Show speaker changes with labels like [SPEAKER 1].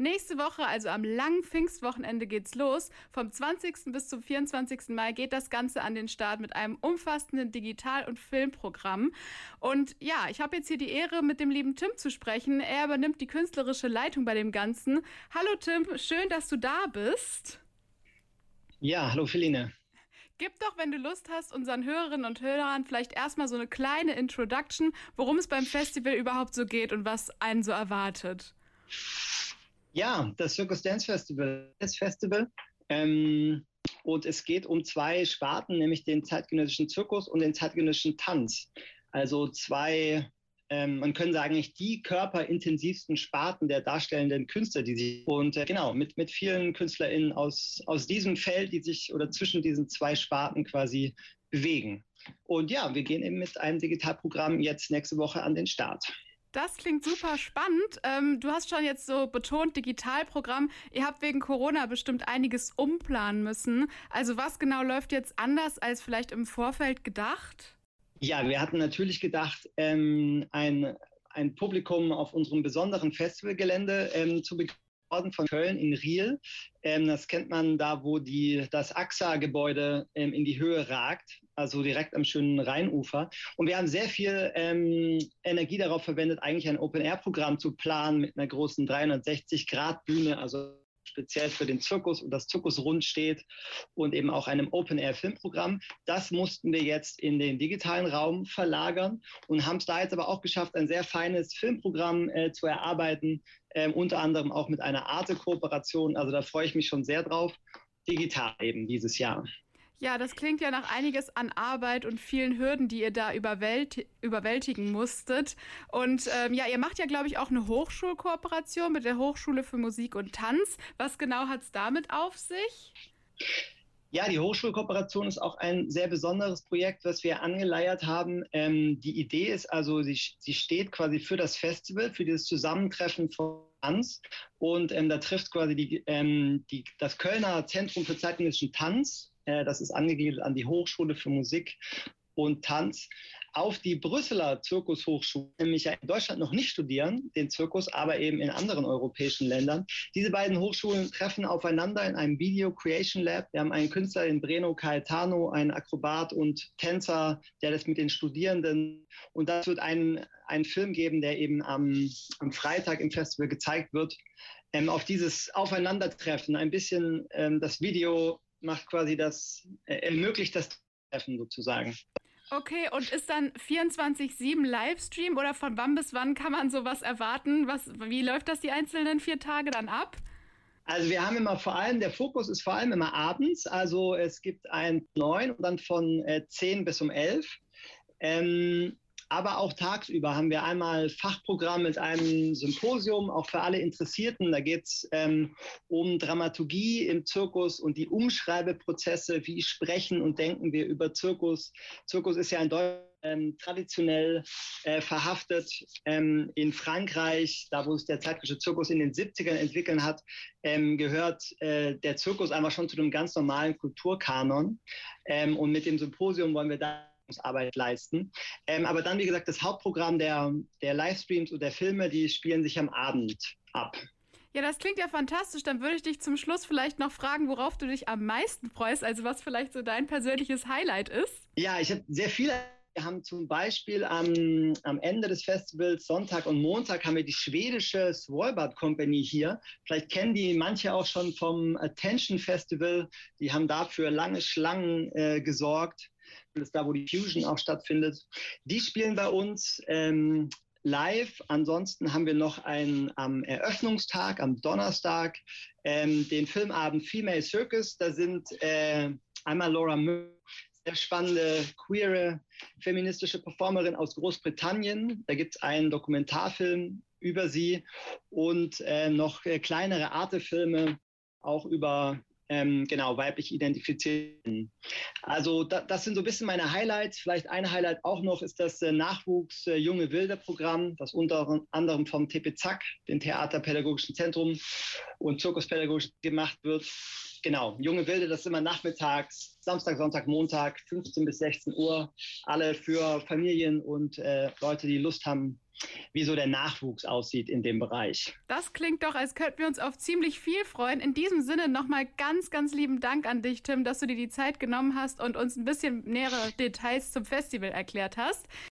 [SPEAKER 1] Nächste Woche, also am langen Pfingstwochenende, geht's los. Vom 20. bis zum 24. Mai geht das Ganze an den Start mit einem umfassenden Digital- und Filmprogramm. Und ja, ich habe jetzt hier die Ehre, mit dem lieben Tim zu sprechen. Er übernimmt die künstlerische Leitung bei dem Ganzen. Hallo Tim, schön, dass du da bist.
[SPEAKER 2] Ja, hallo Feline.
[SPEAKER 1] Gib doch, wenn du Lust hast, unseren Hörerinnen und Hörern vielleicht erstmal so eine kleine Introduction, worum es beim Festival überhaupt so geht und was einen so erwartet.
[SPEAKER 2] Ja, das Circus Dance Festival das Festival. Ähm, und es geht um zwei Sparten, nämlich den zeitgenössischen Zirkus und den zeitgenössischen Tanz. Also zwei ähm, man könnte sagen, nicht die körperintensivsten Sparten der darstellenden Künstler, die sie und äh, genau mit mit vielen KünstlerInnen aus aus diesem Feld, die sich oder zwischen diesen zwei Sparten quasi bewegen. Und ja, wir gehen eben mit einem Digitalprogramm jetzt nächste Woche an den Start.
[SPEAKER 1] Das klingt super spannend. Ähm, du hast schon jetzt so betont, Digitalprogramm. Ihr habt wegen Corona bestimmt einiges umplanen müssen. Also was genau läuft jetzt anders als vielleicht im Vorfeld gedacht?
[SPEAKER 2] Ja, wir hatten natürlich gedacht, ähm, ein, ein Publikum auf unserem besonderen Festivalgelände ähm, zu bekommen von Köln in Riel. Ähm, das kennt man da, wo die, das AXA-Gebäude ähm, in die Höhe ragt, also direkt am schönen Rheinufer. Und wir haben sehr viel ähm, Energie darauf verwendet, eigentlich ein Open-Air-Programm zu planen mit einer großen 360-Grad-Bühne, also speziell für den Zirkus und das Zirkus rund steht und eben auch einem Open-Air-Filmprogramm. Das mussten wir jetzt in den digitalen Raum verlagern und haben es da jetzt aber auch geschafft, ein sehr feines Filmprogramm äh, zu erarbeiten, äh, unter anderem auch mit einer Arte-Kooperation. Also da freue ich mich schon sehr drauf. Digital eben dieses Jahr.
[SPEAKER 1] Ja, das klingt ja nach einiges an Arbeit und vielen Hürden, die ihr da überwält überwältigen musstet. Und ähm, ja, ihr macht ja, glaube ich, auch eine Hochschulkooperation mit der Hochschule für Musik und Tanz. Was genau hat es damit auf sich?
[SPEAKER 2] Ja, die Hochschulkooperation ist auch ein sehr besonderes Projekt, was wir angeleiert haben. Ähm, die Idee ist also, sie, sie steht quasi für das Festival, für dieses Zusammentreffen von Tanz. Und ähm, da trifft quasi die, ähm, die, das Kölner Zentrum für zeitgenössischen Tanz das ist angegliedert an die Hochschule für Musik und Tanz auf die Brüsseler Zirkushochschule, nämlich in Deutschland noch nicht studieren, den Zirkus, aber eben in anderen europäischen Ländern. Diese beiden Hochschulen treffen aufeinander in einem Video Creation Lab. Wir haben einen Künstler in Breno Caetano, einen Akrobat und Tänzer, der das mit den Studierenden und das wird einen, einen Film geben, der eben am, am Freitag im Festival gezeigt wird. Ähm, auf dieses Aufeinandertreffen, ein bisschen ähm, das Video macht quasi das, äh, ermöglicht das Treffen sozusagen.
[SPEAKER 1] Okay, und ist dann 24-7 Livestream oder von wann bis wann kann man sowas erwarten? Was, wie läuft das die einzelnen vier Tage dann ab?
[SPEAKER 2] Also wir haben immer vor allem, der Fokus ist vor allem immer abends. Also es gibt ein 9 und dann von äh, 10 bis um 11. Ähm, aber auch tagsüber haben wir einmal Fachprogramm mit einem Symposium, auch für alle Interessierten. Da geht es ähm, um Dramaturgie im Zirkus und die Umschreibeprozesse. Wie sprechen und denken wir über Zirkus? Zirkus ist ja in Deutschland ähm, traditionell äh, verhaftet. Ähm, in Frankreich, da wo es der zeitliche Zirkus in den 70ern entwickeln hat, ähm, gehört äh, der Zirkus einfach schon zu einem ganz normalen Kulturkanon. Ähm, und mit dem Symposium wollen wir da Arbeit leisten. Ähm, aber dann, wie gesagt, das Hauptprogramm der, der Livestreams und der Filme, die spielen sich am Abend ab.
[SPEAKER 1] Ja, das klingt ja fantastisch. Dann würde ich dich zum Schluss vielleicht noch fragen, worauf du dich am meisten freust, also was vielleicht so dein persönliches Highlight ist.
[SPEAKER 2] Ja, ich habe sehr viele. Wir haben zum Beispiel am, am Ende des Festivals, Sonntag und Montag, haben wir die schwedische Svalbard Company hier. Vielleicht kennen die manche auch schon vom Attention Festival. Die haben dafür lange Schlangen äh, gesorgt. Das ist da, wo die Fusion auch stattfindet. Die spielen bei uns ähm, live. Ansonsten haben wir noch einen am Eröffnungstag, am Donnerstag, ähm, den Filmabend Female Circus. Da sind äh, einmal Laura Murray, sehr spannende, queere, feministische Performerin aus Großbritannien. Da gibt es einen Dokumentarfilm über sie und äh, noch äh, kleinere Artefilme auch über ähm, genau weiblich identifizieren. Also da, das sind so ein bisschen meine Highlights. Vielleicht ein Highlight auch noch ist das äh, Nachwuchs äh, Junge Wilde Programm, das unter anderem vom TP Zack, dem Theaterpädagogischen Zentrum und Zirkuspädagogisch gemacht wird. Genau, Junge Wilde, das ist immer nachmittags, Samstag, Sonntag, Montag, 15 bis 16 Uhr. Alle für Familien und äh, Leute, die Lust haben, wie so der Nachwuchs aussieht in dem Bereich.
[SPEAKER 1] Das klingt doch, als könnten wir uns auf ziemlich viel freuen. In diesem Sinne nochmal ganz, ganz lieben Dank an dich, Tim, dass du dir die Zeit genommen hast und uns ein bisschen nähere Details zum Festival erklärt hast.